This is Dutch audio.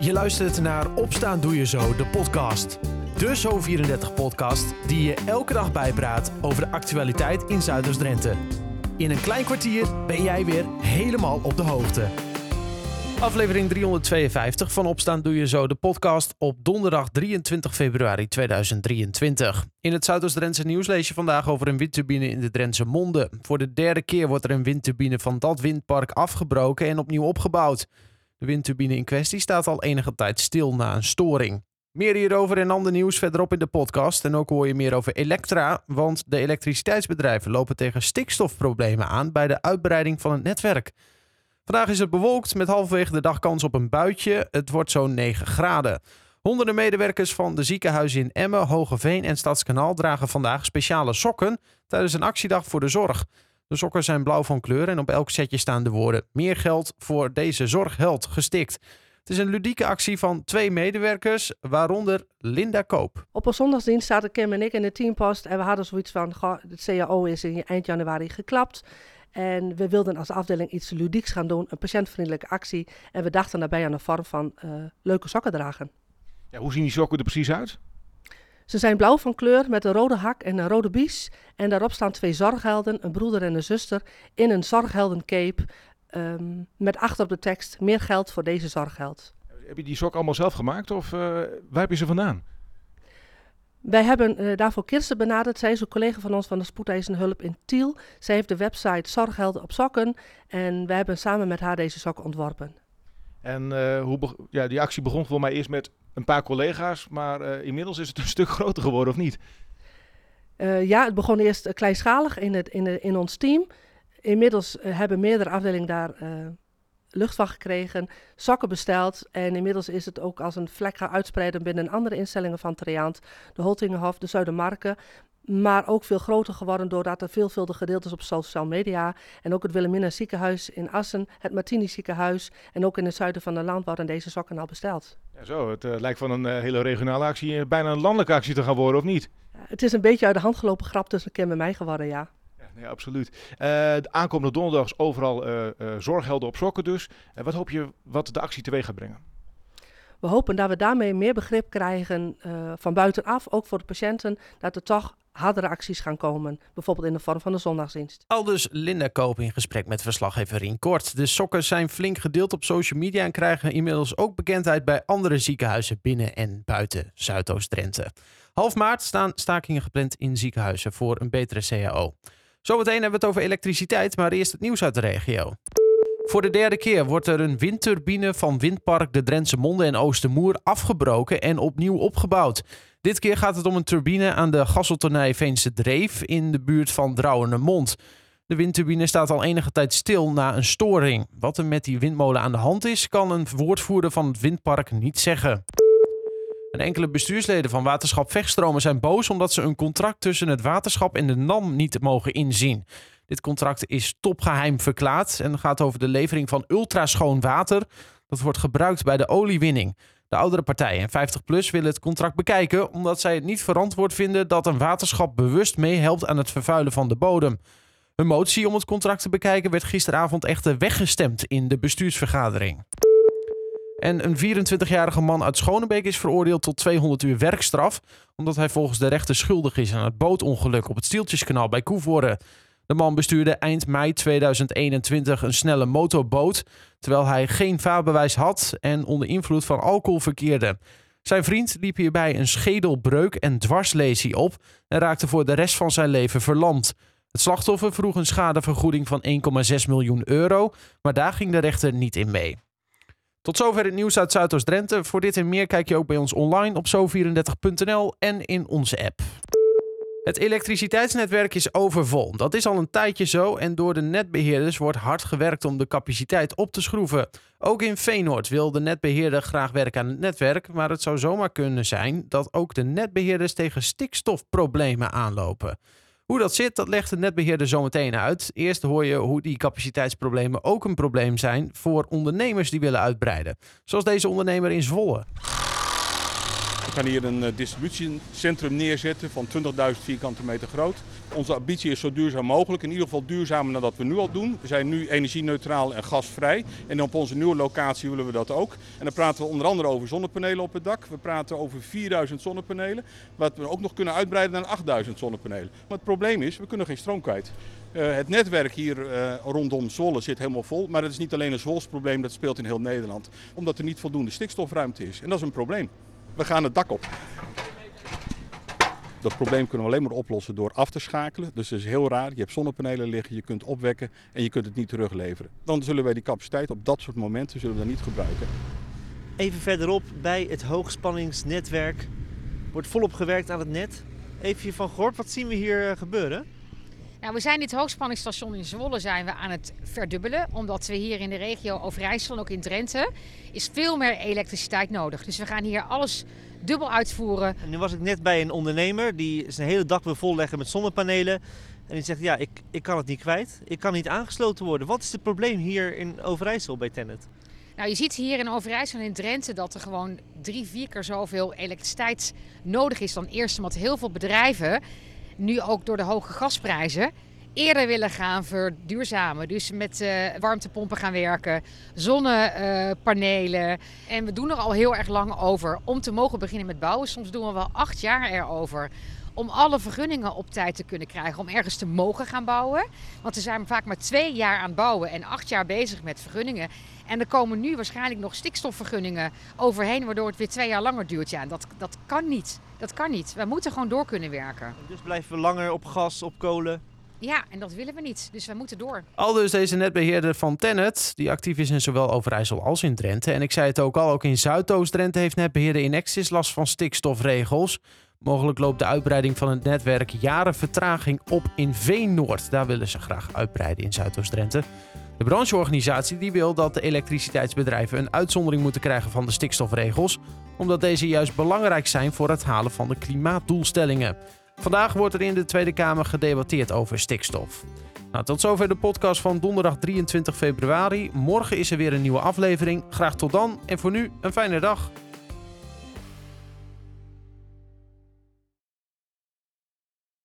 Je luistert naar Opstaan Doe Je Zo, de podcast. De Zo34-podcast die je elke dag bijpraat over de actualiteit in Zuiders-Drenthe. In een klein kwartier ben jij weer helemaal op de hoogte. Aflevering 352 van Opstaan Doe Je Zo, de podcast op donderdag 23 februari 2023. In het Zuidoost-Drentse nieuws lees je vandaag over een windturbine in de Drentse Monde. Voor de derde keer wordt er een windturbine van dat windpark afgebroken en opnieuw opgebouwd. De windturbine in kwestie staat al enige tijd stil na een storing. Meer hierover en ander nieuws verderop in de podcast. En ook hoor je meer over Elektra, want de elektriciteitsbedrijven lopen tegen stikstofproblemen aan bij de uitbreiding van het netwerk. Vandaag is het bewolkt met halverwege de dag kans op een buitje. Het wordt zo'n 9 graden. Honderden medewerkers van de ziekenhuizen in Emmen, Hogeveen en Stadskanaal dragen vandaag speciale sokken tijdens een actiedag voor de zorg. De sokken zijn blauw van kleur en op elk setje staan de woorden meer geld voor deze zorgheld gestikt. Het is een ludieke actie van twee medewerkers, waaronder Linda Koop. Op een zondagsdienst zaten Kim en ik in de teampost en we hadden zoiets van, goh, het CAO is in eind januari geklapt. En we wilden als afdeling iets ludieks gaan doen, een patiëntvriendelijke actie. En we dachten daarbij aan de vorm van uh, leuke sokken dragen. Ja, hoe zien die sokken er precies uit? Ze zijn blauw van kleur met een rode hak en een rode bies. En daarop staan twee zorghelden, een broeder en een zuster, in een zorgheldencape. Um, met achter op de tekst: meer geld voor deze zorgheld. Heb je die sok allemaal zelf gemaakt of uh, waar heb je ze vandaan? Wij hebben uh, daarvoor Kirsten benaderd. Zij is een collega van ons van de spoedeisende hulp in Tiel. Zij heeft de website Zorghelden op Sokken. En wij hebben samen met haar deze sokken ontworpen. En uh, hoe ja, die actie begon voor mij eerst met een paar collega's. Maar uh, inmiddels is het een stuk groter geworden, of niet? ja, het begon eerst kleinschalig in, het, in, in ons team. Inmiddels hebben meerdere afdelingen daar lucht van gekregen, sokken besteld. En inmiddels is het ook als een vlek gaan uitspreiden binnen andere instellingen van Triaant. De Holtingenhof, de Zuidermarken. Maar ook veel groter geworden doordat er veelvuldig gedeeld is op social media. En ook het Wilhelmina ziekenhuis in Assen, het Martini ziekenhuis. En ook in het zuiden van het land worden deze sokken al besteld. Ja, zo, het uh, lijkt van een uh, hele regionale actie uh, bijna een landelijke actie te gaan worden, of niet? het is een beetje uit de hand gelopen grap tussen Kim en mij geworden, ja. Ja, absoluut. Uh, de aankomende donderdag is overal zorghelden op sokken dus. wat hoop je wat de actie teweeg gaat brengen? We hopen dat we daarmee meer begrip krijgen van buitenaf, ook voor de patiënten, dat er toch hardere acties gaan komen. Bijvoorbeeld in de vorm van de zondagsdienst. Al dus Linda Koop in gesprek met verslaggever Rien Kort. De sokken zijn flink gedeeld op social media en krijgen inmiddels ook bekendheid bij andere ziekenhuizen binnen en buiten Zuidoost-Drenthe. Half maart staan stakingen gepland in ziekenhuizen voor een betere CAO. Zometeen hebben we het over elektriciteit, maar eerst het nieuws uit de regio. Voor de derde keer wordt er een windturbine van windpark de Drentse Monde en Oostermoer afgebroken en opnieuw opgebouwd. Dit keer gaat het om een turbine aan de gasseltonij Veense Dreef in de buurt van Drouwenermond. De windturbine staat al enige tijd stil na een storing. Wat er met die windmolen aan de hand is, kan een woordvoerder van het windpark niet zeggen. En enkele bestuursleden van waterschap Vechtstromen zijn boos omdat ze een contract tussen het waterschap en de NAM niet mogen inzien. Dit contract is topgeheim verklaard en gaat over de levering van ultraschoon water. Dat wordt gebruikt bij de oliewinning. De oudere partijen en 50PLUS willen het contract bekijken omdat zij het niet verantwoord vinden dat een waterschap bewust meehelpt aan het vervuilen van de bodem. Een motie om het contract te bekijken werd gisteravond echter weggestemd in de bestuursvergadering. En een 24-jarige man uit Schonebeek is veroordeeld tot 200 uur werkstraf. Omdat hij volgens de rechter schuldig is aan het bootongeluk op het Stieltjeskanaal bij Koevoorde. De man bestuurde eind mei 2021 een snelle motorboot. Terwijl hij geen vaarbewijs had en onder invloed van alcohol verkeerde. Zijn vriend liep hierbij een schedelbreuk en dwarslesie op. En raakte voor de rest van zijn leven verlamd. Het slachtoffer vroeg een schadevergoeding van 1,6 miljoen euro. Maar daar ging de rechter niet in mee. Tot zover het nieuws uit Zuidoost-Drenthe. Voor dit en meer kijk je ook bij ons online op zo34.nl en in onze app. Het elektriciteitsnetwerk is overvol. Dat is al een tijdje zo en door de netbeheerders wordt hard gewerkt om de capaciteit op te schroeven. Ook in Veenoord wil de netbeheerder graag werken aan het netwerk, maar het zou zomaar kunnen zijn dat ook de netbeheerders tegen stikstofproblemen aanlopen. Hoe dat zit, dat legt de netbeheerder zo meteen uit. Eerst hoor je hoe die capaciteitsproblemen ook een probleem zijn voor ondernemers die willen uitbreiden. Zoals deze ondernemer in Zwolle. Gaan hier een distributiecentrum neerzetten van 20.000 vierkante meter groot. Onze ambitie is zo duurzaam mogelijk, in ieder geval duurzamer dan dat we nu al doen. We zijn nu energie-neutraal en gasvrij en op onze nieuwe locatie willen we dat ook. En dan praten we onder andere over zonnepanelen op het dak. We praten over 4000 zonnepanelen, wat we ook nog kunnen uitbreiden naar 8000 zonnepanelen. Maar het probleem is, we kunnen geen stroom kwijt. Uh, het netwerk hier uh, rondom Zwolle zit helemaal vol. Maar het is niet alleen een Zwols probleem, dat speelt in heel Nederland. Omdat er niet voldoende stikstofruimte is. En dat is een probleem. We gaan het dak op. Dat probleem kunnen we alleen maar oplossen door af te schakelen. Dus het is heel raar. Je hebt zonnepanelen liggen, je kunt opwekken en je kunt het niet terugleveren. Dan zullen wij die capaciteit op dat soort momenten zullen we niet gebruiken. Even verderop bij het hoogspanningsnetwerk wordt volop gewerkt aan het net. Even van gehoord, wat zien we hier gebeuren? Nou, we zijn dit hoogspanningsstation in Zwolle zijn we aan het verdubbelen. Omdat we hier in de regio Overijssel en ook in Drenthe is veel meer elektriciteit nodig. Dus we gaan hier alles dubbel uitvoeren. En nu was ik net bij een ondernemer die zijn hele dak wil volleggen met zonnepanelen. En die zegt, ja, ik, ik kan het niet kwijt. Ik kan niet aangesloten worden. Wat is het probleem hier in Overijssel bij Tennet? Nou, je ziet hier in Overijssel en in Drenthe dat er gewoon drie, vier keer zoveel elektriciteit nodig is dan eerst. Omdat heel veel bedrijven nu ook door de hoge gasprijzen eerder willen gaan verduurzamen. Dus met uh, warmtepompen gaan werken, zonnepanelen. en we doen er al heel erg lang over om te mogen beginnen met bouwen. Soms doen we wel acht jaar erover om alle vergunningen op tijd te kunnen krijgen. Om ergens te mogen gaan bouwen. Want we zijn vaak maar twee jaar aan het bouwen en acht jaar bezig met vergunningen. En er komen nu waarschijnlijk nog stikstofvergunningen overheen, waardoor het weer twee jaar langer duurt. Ja, dat, dat kan niet. Dat kan niet. We moeten gewoon door kunnen werken. Dus blijven we langer op gas, op kolen? Ja, en dat willen we niet. Dus we moeten door. Al dus deze netbeheerder van Tennet, die actief is in zowel Overijssel als in Drenthe. En ik zei het ook al, ook in Zuidoost-Drenthe heeft netbeheerder Inexis last van stikstofregels. Mogelijk loopt de uitbreiding van het netwerk jaren vertraging op in Veenoord. Daar willen ze graag uitbreiden in Zuidoost-Drenthe. De brancheorganisatie die wil dat de elektriciteitsbedrijven een uitzondering moeten krijgen van de stikstofregels, omdat deze juist belangrijk zijn voor het halen van de klimaatdoelstellingen. Vandaag wordt er in de Tweede Kamer gedebatteerd over stikstof. Nou, tot zover de podcast van donderdag 23 februari. Morgen is er weer een nieuwe aflevering. Graag tot dan en voor nu een fijne dag.